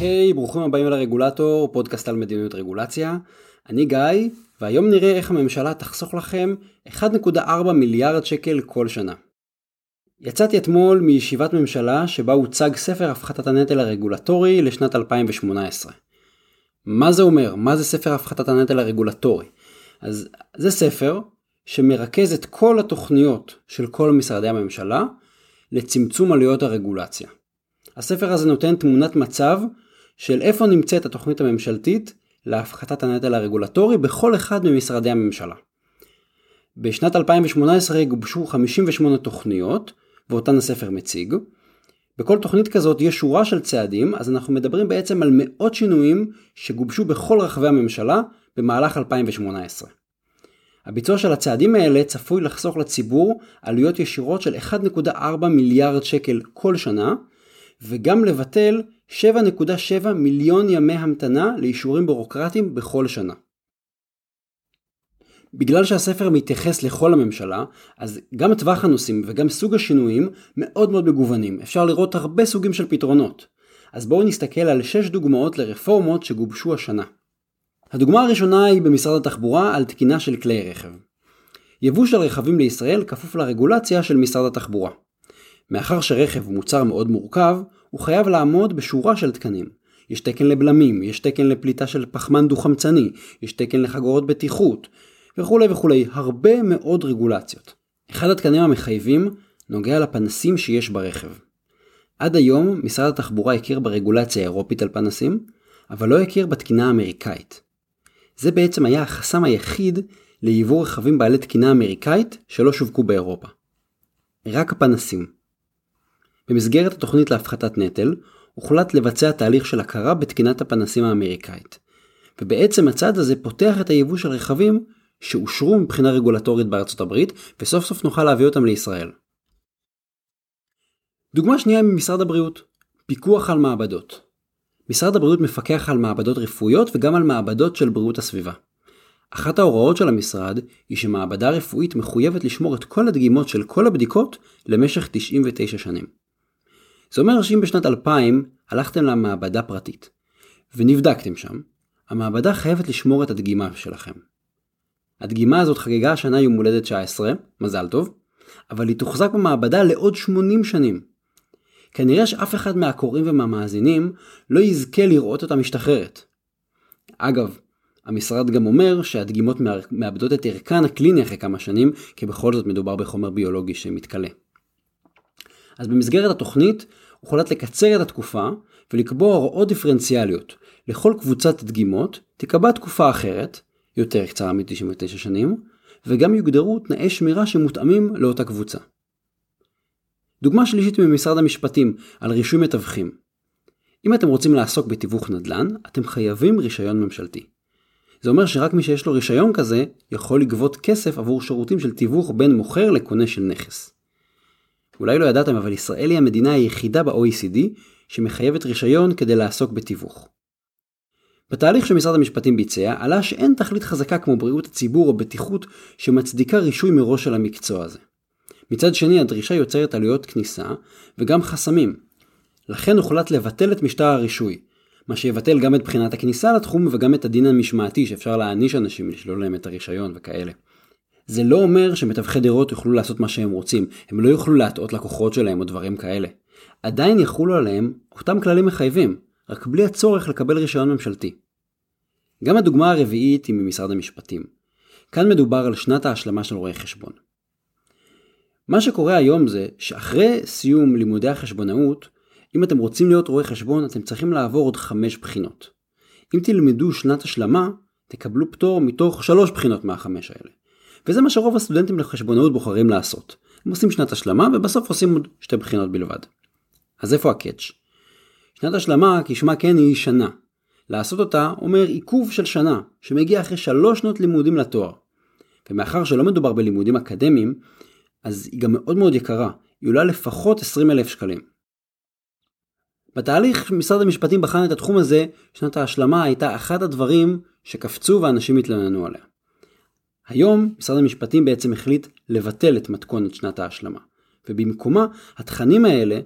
היי, hey, ברוכים הבאים אל הרגולטור, פודקאסט על מדיניות רגולציה. אני גיא, והיום נראה איך הממשלה תחסוך לכם 1.4 מיליארד שקל כל שנה. יצאתי אתמול מישיבת ממשלה שבה הוצג ספר הפחתת הנטל הרגולטורי לשנת 2018. מה זה אומר? מה זה ספר הפחתת הנטל הרגולטורי? אז זה ספר שמרכז את כל התוכניות של כל משרדי הממשלה לצמצום עלויות הרגולציה. הספר הזה נותן תמונת מצב של איפה נמצאת התוכנית הממשלתית להפחתת הנטל הרגולטורי בכל אחד ממשרדי הממשלה. בשנת 2018 גובשו 58 תוכניות, ואותן הספר מציג. בכל תוכנית כזאת יש שורה של צעדים, אז אנחנו מדברים בעצם על מאות שינויים שגובשו בכל רחבי הממשלה במהלך 2018. הביצוע של הצעדים האלה צפוי לחסוך לציבור עלויות ישירות של 1.4 מיליארד שקל כל שנה, וגם לבטל 7.7 מיליון ימי המתנה לאישורים בירוקרטיים בכל שנה. בגלל שהספר מתייחס לכל הממשלה, אז גם טווח הנושאים וגם סוג השינויים מאוד מאוד מגוונים. אפשר לראות הרבה סוגים של פתרונות. אז בואו נסתכל על 6 דוגמאות לרפורמות שגובשו השנה. הדוגמה הראשונה היא במשרד התחבורה על תקינה של כלי רכב. יבוא של רכבים לישראל כפוף לרגולציה של משרד התחבורה. מאחר שרכב הוא מוצר מאוד מורכב, הוא חייב לעמוד בשורה של תקנים. יש תקן לבלמים, יש תקן לפליטה של פחמן דו-חמצני, יש תקן לחגורות בטיחות, וכולי וכולי, הרבה מאוד רגולציות. אחד התקנים המחייבים נוגע לפנסים שיש ברכב. עד היום משרד התחבורה הכיר ברגולציה האירופית על פנסים, אבל לא הכיר בתקינה האמריקאית. זה בעצם היה החסם היחיד ליבוא רכבים בעלי תקינה אמריקאית שלא שווקו באירופה. רק הפנסים. במסגרת התוכנית להפחתת נטל, הוחלט לבצע תהליך של הכרה בתקינת הפנסים האמריקאית. ובעצם הצעד הזה פותח את היבוא של רכבים שאושרו מבחינה רגולטורית בארצות הברית, וסוף סוף נוכל להביא אותם לישראל. דוגמה שנייה ממשרד הבריאות, פיקוח על מעבדות. משרד הבריאות מפקח על מעבדות רפואיות וגם על מעבדות של בריאות הסביבה. אחת ההוראות של המשרד היא שמעבדה רפואית מחויבת לשמור את כל הדגימות של כל הבדיקות למשך 99 שנים. זה אומר שאם בשנת 2000 הלכתם למעבדה פרטית ונבדקתם שם, המעבדה חייבת לשמור את הדגימה שלכם. הדגימה הזאת חגגה השנה יום הולדת 19, מזל טוב, אבל היא תוחזק במעבדה לעוד 80 שנים. כנראה שאף אחד מהקוראים ומהמאזינים לא יזכה לראות אותה משתחררת. אגב, המשרד גם אומר שהדגימות מאבדות את ערכן הקליני אחרי כמה שנים, כי בכל זאת מדובר בחומר ביולוגי שמתכלה. אז במסגרת התוכנית הוחלט לקצר את התקופה ולקבוע הוראות דיפרנציאליות. לכל קבוצת דגימות תיקבע תקופה אחרת, יותר קצרה מ-99 שנים, וגם יוגדרו תנאי שמירה שמותאמים לאותה קבוצה. דוגמה שלישית ממשרד המשפטים על רישוי מתווכים. אם אתם רוצים לעסוק בתיווך נדל"ן, אתם חייבים רישיון ממשלתי. זה אומר שרק מי שיש לו רישיון כזה, יכול לגבות כסף עבור שירותים של תיווך בין מוכר לקונה של נכס. אולי לא ידעתם, אבל ישראל היא המדינה היחידה ב-OECD שמחייבת רישיון כדי לעסוק בתיווך. בתהליך שמשרד המשפטים ביצע, עלה שאין תכלית חזקה כמו בריאות הציבור או בטיחות שמצדיקה רישוי מראש של המקצוע הזה. מצד שני, הדרישה יוצרת עלויות כניסה וגם חסמים. לכן הוחלט לבטל את משטר הרישוי, מה שיבטל גם את בחינת הכניסה לתחום וגם את הדין המשמעתי שאפשר להעניש אנשים לשלול להם את הרישיון וכאלה. זה לא אומר שמתווכי דירות יוכלו לעשות מה שהם רוצים, הם לא יוכלו להטעות לקוחות שלהם או דברים כאלה. עדיין יחולו עליהם אותם כללים מחייבים, רק בלי הצורך לקבל רישיון ממשלתי. גם הדוגמה הרביעית היא ממשרד המשפטים. כאן מדובר על שנת ההשלמה של רואי חשבון. מה שקורה היום זה שאחרי סיום לימודי החשבונאות, אם אתם רוצים להיות רואי חשבון אתם צריכים לעבור עוד חמש בחינות. אם תלמדו שנת השלמה, תקבלו פטור מתוך שלוש בחינות מהחמש האלה. וזה מה שרוב הסטודנטים לחשבונאות בוחרים לעשות. הם עושים שנת השלמה ובסוף עושים עוד שתי בחינות בלבד. אז איפה הקאץ'? שנת השלמה כשמה כן היא שנה. לעשות אותה אומר עיכוב של שנה, שמגיע אחרי שלוש שנות לימודים לתואר. ומאחר שלא מדובר בלימודים אקדמיים, אז היא גם מאוד מאוד יקרה, היא עולה לפחות 20 אלף שקלים. בתהליך משרד המשפטים בחן את התחום הזה, שנת ההשלמה הייתה אחד הדברים שקפצו ואנשים התלוננו עליה. היום משרד המשפטים בעצם החליט לבטל את מתכונת שנת ההשלמה, ובמקומה התכנים האלה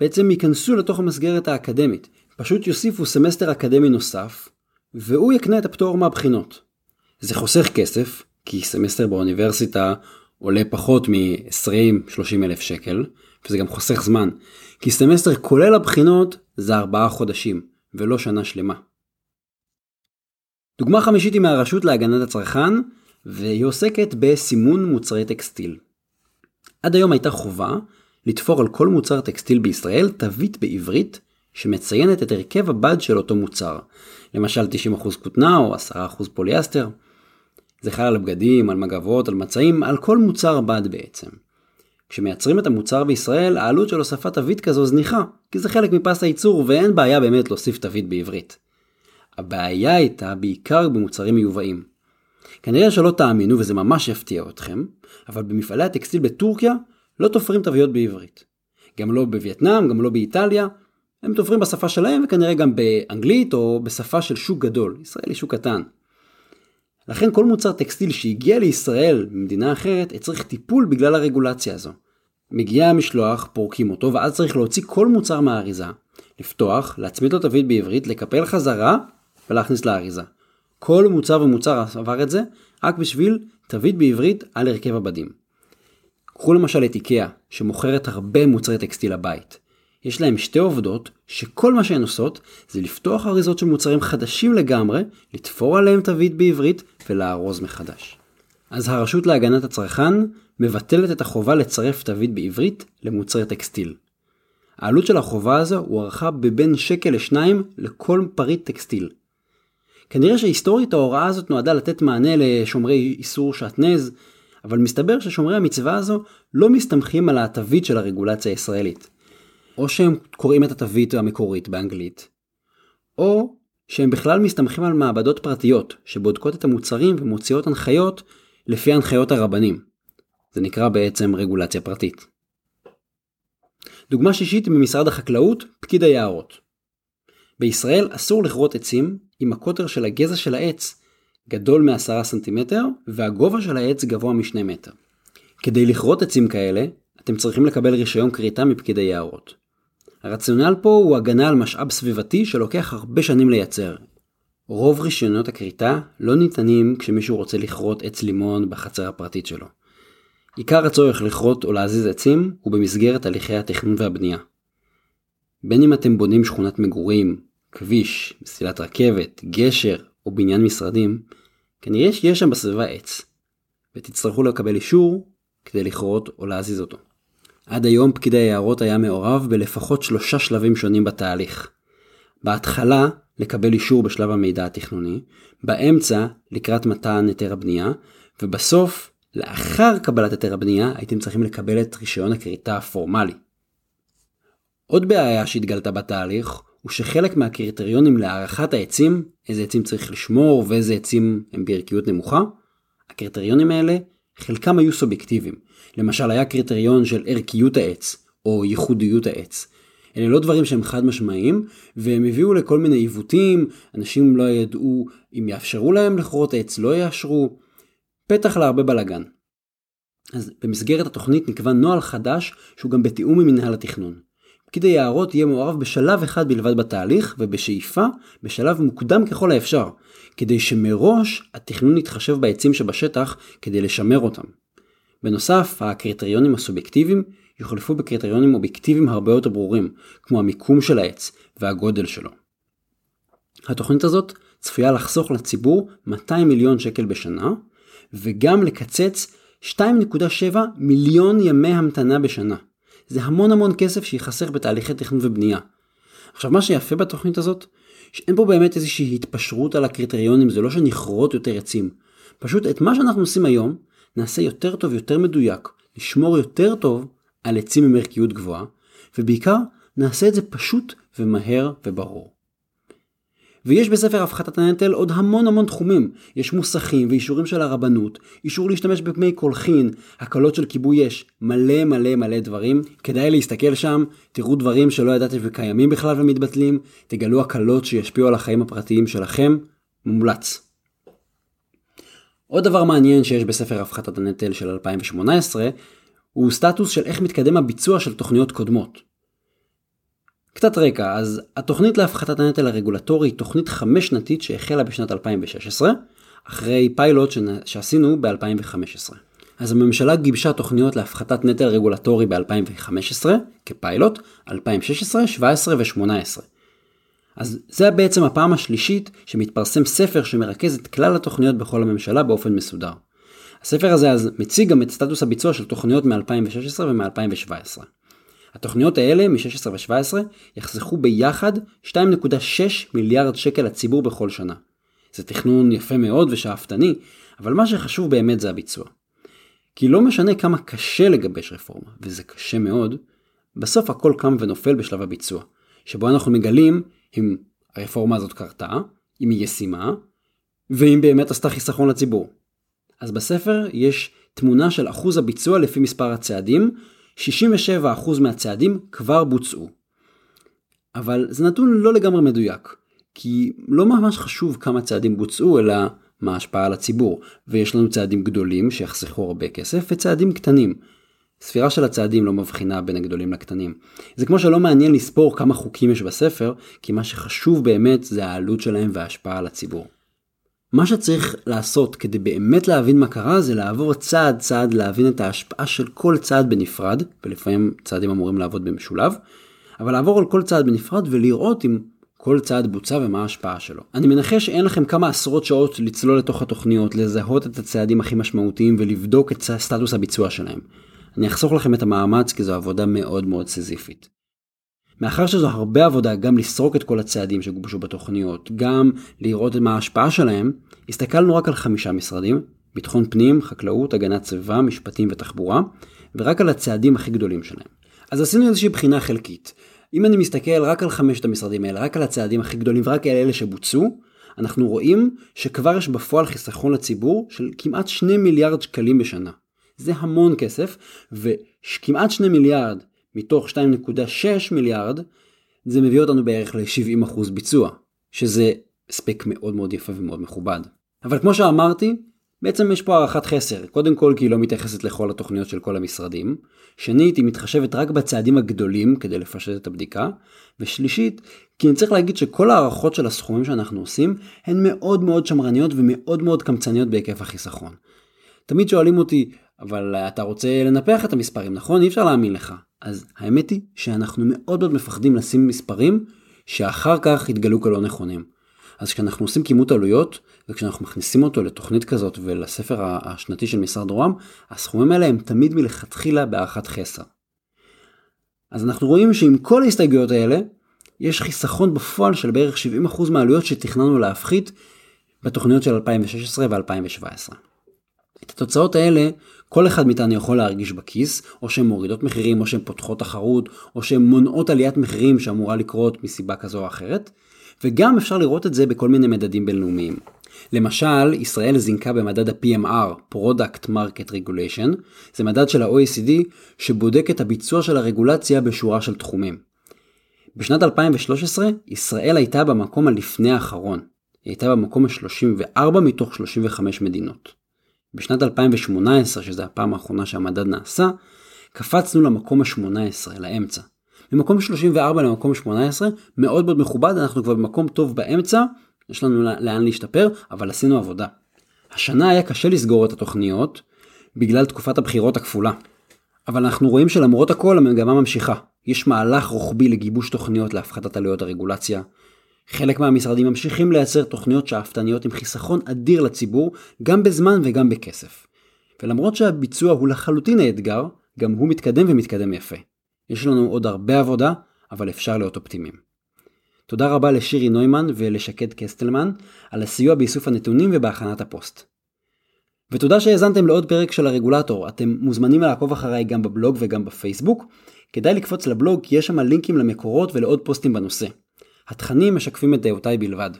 בעצם ייכנסו לתוך המסגרת האקדמית, פשוט יוסיפו סמסטר אקדמי נוסף, והוא יקנה את הפטור מהבחינות. זה חוסך כסף, כי סמסטר באוניברסיטה עולה פחות מ-20-30 אלף שקל, וזה גם חוסך זמן, כי סמסטר כולל הבחינות זה 4 חודשים, ולא שנה שלמה. דוגמה חמישית היא מהרשות להגנת הצרכן, והיא עוסקת בסימון מוצרי טקסטיל. עד היום הייתה חובה לתפור על כל מוצר טקסטיל בישראל תווית בעברית שמציינת את הרכב הבד של אותו מוצר, למשל 90% כותנה או 10% פוליאסטר. זה חל על בגדים, על מגבות, על מצעים, על כל מוצר בד בעצם. כשמייצרים את המוצר בישראל, העלות של הוספת תווית כזו זניחה, כי זה חלק מפס הייצור ואין בעיה באמת להוסיף תווית בעברית. הבעיה הייתה בעיקר במוצרים מיובאים. כנראה שלא תאמינו וזה ממש יפתיע אתכם, אבל במפעלי הטקסטיל בטורקיה לא תופרים תוויות בעברית. גם לא בווייטנאם, גם לא באיטליה, הם תופרים בשפה שלהם וכנראה גם באנגלית או בשפה של שוק גדול, ישראל היא שוק קטן. לכן כל מוצר טקסטיל שהגיע לישראל ממדינה אחרת צריך טיפול בגלל הרגולציה הזו. מגיע המשלוח, פורקים אותו ואז צריך להוציא כל מוצר מהאריזה, לפתוח, להצמיד לו תווית בעברית, לקפל חזרה ולהכניס לאריזה. כל מוצר ומוצר עבר את זה רק בשביל תווית בעברית על הרכב הבדים. קחו למשל את איקאה, שמוכרת הרבה מוצרי טקסטיל לבית. יש להם שתי עובדות שכל מה שהן עושות זה לפתוח אריזות של מוצרים חדשים לגמרי, לתפור עליהם תווית בעברית ולארוז מחדש. אז הרשות להגנת הצרכן מבטלת את החובה לצרף תווית בעברית למוצרי טקסטיל. העלות של החובה הזו הוערכה בבין שקל לשניים לכל פריט טקסטיל. כנראה שהיסטורית ההוראה הזאת נועדה לתת מענה לשומרי איסור שעטנז, אבל מסתבר ששומרי המצווה הזו לא מסתמכים על התווית של הרגולציה הישראלית. או שהם קוראים את התווית המקורית באנגלית, או שהם בכלל מסתמכים על מעבדות פרטיות שבודקות את המוצרים ומוציאות הנחיות לפי הנחיות הרבנים. זה נקרא בעצם רגולציה פרטית. דוגמה שישית ממשרד החקלאות, פקיד היערות. בישראל אסור לכרות עצים אם הקוטר של הגזע של העץ גדול מ-10 סנטימטר והגובה של העץ גבוה מ-2 מטר. כדי לכרות עצים כאלה, אתם צריכים לקבל רישיון כריתה מפקיד היערות. הרציונל פה הוא הגנה על משאב סביבתי שלוקח הרבה שנים לייצר. רוב רישיונות הכריתה לא ניתנים כשמישהו רוצה לכרות עץ לימון בחצר הפרטית שלו. עיקר הצורך לכרות או להזיז עצים הוא במסגרת הליכי התכנון והבנייה. בין אם אתם בונים שכונת מגורים, כביש, מסילת רכבת, גשר או בניין משרדים, כנראה שיש שם בסביבה עץ, ותצטרכו לקבל אישור כדי לכרות או להזיז אותו. עד היום פקיד היערות היה מעורב בלפחות שלושה שלבים שונים בתהליך. בהתחלה, לקבל אישור בשלב המידע התכנוני, באמצע, לקראת מתן היתר הבנייה, ובסוף, לאחר קבלת היתר הבנייה, הייתם צריכים לקבל את רישיון הכריתה הפורמלי. עוד בעיה שהתגלתה בתהליך, הוא שחלק מהקריטריונים להערכת העצים, איזה עצים צריך לשמור ואיזה עצים הם בערכיות נמוכה, הקריטריונים האלה, חלקם היו סובייקטיביים. למשל היה קריטריון של ערכיות העץ, או ייחודיות העץ. אלה לא דברים שהם חד משמעיים, והם הביאו לכל מיני עיוותים, אנשים לא ידעו אם יאפשרו להם לכרות עץ, לא יאשרו, פתח להרבה בלאגן. אז במסגרת התוכנית נקבע נוהל חדש שהוא גם בתיאום עם מנהל התכנון. פקיד היערות יהיה מעורב בשלב אחד בלבד בתהליך, ובשאיפה בשלב מוקדם ככל האפשר, כדי שמראש התכנון יתחשב בעצים שבשטח כדי לשמר אותם. בנוסף, הקריטריונים הסובייקטיביים יוחלפו בקריטריונים אובייקטיביים הרבה יותר ברורים, כמו המיקום של העץ והגודל שלו. התוכנית הזאת צפויה לחסוך לציבור 200 מיליון שקל בשנה, וגם לקצץ 2.7 מיליון ימי המתנה בשנה. זה המון המון כסף שיחסך בתהליכי תכנון ובנייה. עכשיו מה שיפה בתוכנית הזאת, שאין פה באמת איזושהי התפשרות על הקריטריונים, זה לא שנכרות יותר עצים. פשוט את מה שאנחנו עושים היום, נעשה יותר טוב, יותר מדויק, לשמור יותר טוב על עצים עם ערכיות גבוהה, ובעיקר נעשה את זה פשוט ומהר וברור. ויש בספר הפחתת הנטל עוד המון המון תחומים. יש מוסכים ואישורים של הרבנות, אישור להשתמש בפמי קולחין, הקלות של כיבוי אש, מלא מלא מלא דברים. כדאי להסתכל שם, תראו דברים שלא ידעתם וקיימים בכלל ומתבטלים, תגלו הקלות שישפיעו על החיים הפרטיים שלכם, מומלץ. עוד דבר מעניין שיש בספר הפחתת הנטל של 2018, הוא סטטוס של איך מתקדם הביצוע של תוכניות קודמות. קצת רקע, אז התוכנית להפחתת הנטל הרגולטורי היא תוכנית חמש שנתית שהחלה בשנת 2016, אחרי פיילוט שעשינו ב-2015. אז הממשלה גיבשה תוכניות להפחתת נטל רגולטורי ב-2015 כפיילוט, 2016, 2017 ו-2018. אז זה בעצם הפעם השלישית שמתפרסם ספר שמרכז את כלל התוכניות בכל הממשלה באופן מסודר. הספר הזה אז מציג גם את סטטוס הביצוע של תוכניות מ-2016 ומ-2017. התוכניות האלה מ-16 ו-17 יחסכו ביחד 2.6 מיליארד שקל לציבור בכל שנה. זה תכנון יפה מאוד ושאפתני, אבל מה שחשוב באמת זה הביצוע. כי לא משנה כמה קשה לגבש רפורמה, וזה קשה מאוד, בסוף הכל קם ונופל בשלב הביצוע, שבו אנחנו מגלים אם הרפורמה הזאת קרתה, אם היא ישימה, ואם באמת עשתה חיסכון לציבור. אז בספר יש תמונה של אחוז הביצוע לפי מספר הצעדים, 67% מהצעדים כבר בוצעו. אבל זה נתון לא לגמרי מדויק, כי לא ממש חשוב כמה צעדים בוצעו, אלא מה ההשפעה על הציבור, ויש לנו צעדים גדולים שיחסכו הרבה כסף, וצעדים קטנים. ספירה של הצעדים לא מבחינה בין הגדולים לקטנים. זה כמו שלא מעניין לספור כמה חוקים יש בספר, כי מה שחשוב באמת זה העלות שלהם וההשפעה על הציבור. מה שצריך לעשות כדי באמת להבין מה קרה זה לעבור צעד צעד להבין את ההשפעה של כל צעד בנפרד, ולפעמים צעדים אמורים לעבוד במשולב, אבל לעבור על כל צעד בנפרד ולראות אם כל צעד בוצע ומה ההשפעה שלו. אני מנחש שאין לכם כמה עשרות שעות לצלול לתוך התוכניות, לזהות את הצעדים הכי משמעותיים ולבדוק את סטטוס הביצוע שלהם. אני אחסוך לכם את המאמץ כי זו עבודה מאוד מאוד סזיפית. מאחר שזו הרבה עבודה גם לסרוק את כל הצעדים שגובשו בתוכניות, גם לראות מה ההשפעה שלהם, הסתכלנו רק על חמישה משרדים, ביטחון פנים, חקלאות, הגנת סביבה, משפטים ותחבורה, ורק על הצעדים הכי גדולים שלהם. אז עשינו איזושהי בחינה חלקית. אם אני מסתכל רק על חמשת המשרדים האלה, רק על הצעדים הכי גדולים ורק על אלה שבוצעו, אנחנו רואים שכבר יש בפועל חיסכון לציבור של כמעט 2 מיליארד שקלים בשנה. זה המון כסף, וכמעט 2 מיליארד מתוך 2.6 מיליארד, זה מביא אותנו בערך ל-70% ביצוע, שזה הספק מאוד מאוד יפה ומאוד מכובד. אבל כמו שאמרתי, בעצם יש פה הערכת חסר, קודם כל כי היא לא מתייחסת לכל התוכניות של כל המשרדים, שנית היא מתחשבת רק בצעדים הגדולים כדי לפשט את הבדיקה, ושלישית כי אני צריך להגיד שכל הערכות של הסכומים שאנחנו עושים הן מאוד מאוד שמרניות ומאוד מאוד קמצניות בהיקף החיסכון. תמיד שואלים אותי, אבל אתה רוצה לנפח את המספרים נכון? אי אפשר להאמין לך. אז האמת היא שאנחנו מאוד מאוד מפחדים לשים מספרים שאחר כך יתגלו כלא נכונים. אז כשאנחנו עושים כימות עלויות וכשאנחנו מכניסים אותו לתוכנית כזאת ולספר השנתי של משרד רוה"מ, הסכומים האלה הם תמיד מלכתחילה בהערכת חסר. אז אנחנו רואים שעם כל ההסתייגויות האלה, יש חיסכון בפועל של בערך 70% מהעלויות שתכננו להפחית בתוכניות של 2016 ו-2017. את התוצאות האלה כל אחד מאיתנו יכול להרגיש בכיס, או שהן מורידות מחירים, או שהן פותחות תחרות, או שהן מונעות עליית מחירים שאמורה לקרות מסיבה כזו או אחרת, וגם אפשר לראות את זה בכל מיני מדדים בינלאומיים. למשל, ישראל זינקה במדד ה-PMR, Product Market Regulation, זה מדד של ה-OECD שבודק את הביצוע של הרגולציה בשורה של תחומים. בשנת 2013, ישראל הייתה במקום הלפני האחרון. היא הייתה במקום ה-34 מתוך 35 מדינות. בשנת 2018, שזו הפעם האחרונה שהמדד נעשה, קפצנו למקום ה-18, לאמצע. ממקום 34 למקום 18, מאוד מאוד מכובד, אנחנו כבר במקום טוב באמצע, יש לנו לאן להשתפר, אבל עשינו עבודה. השנה היה קשה לסגור את התוכניות, בגלל תקופת הבחירות הכפולה. אבל אנחנו רואים שלמרות הכל המגמה ממשיכה. יש מהלך רוחבי לגיבוש תוכניות להפחתת עלויות הרגולציה, חלק מהמשרדים ממשיכים לייצר תוכניות שאפתניות עם חיסכון אדיר לציבור, גם בזמן וגם בכסף. ולמרות שהביצוע הוא לחלוטין האתגר, גם הוא מתקדם ומתקדם יפה. יש לנו עוד הרבה עבודה, אבל אפשר להיות אופטימיים. תודה רבה לשירי נוימן ולשקד קסטלמן על הסיוע באיסוף הנתונים ובהכנת הפוסט. ותודה שהאזנתם לעוד פרק של הרגולטור, אתם מוזמנים לעקוב אחריי גם בבלוג וגם בפייסבוק. כדאי לקפוץ לבלוג כי יש שם לינקים למקורות ולעוד פוסטים בנושא. התכנים משקפים את דעותיי בלבד.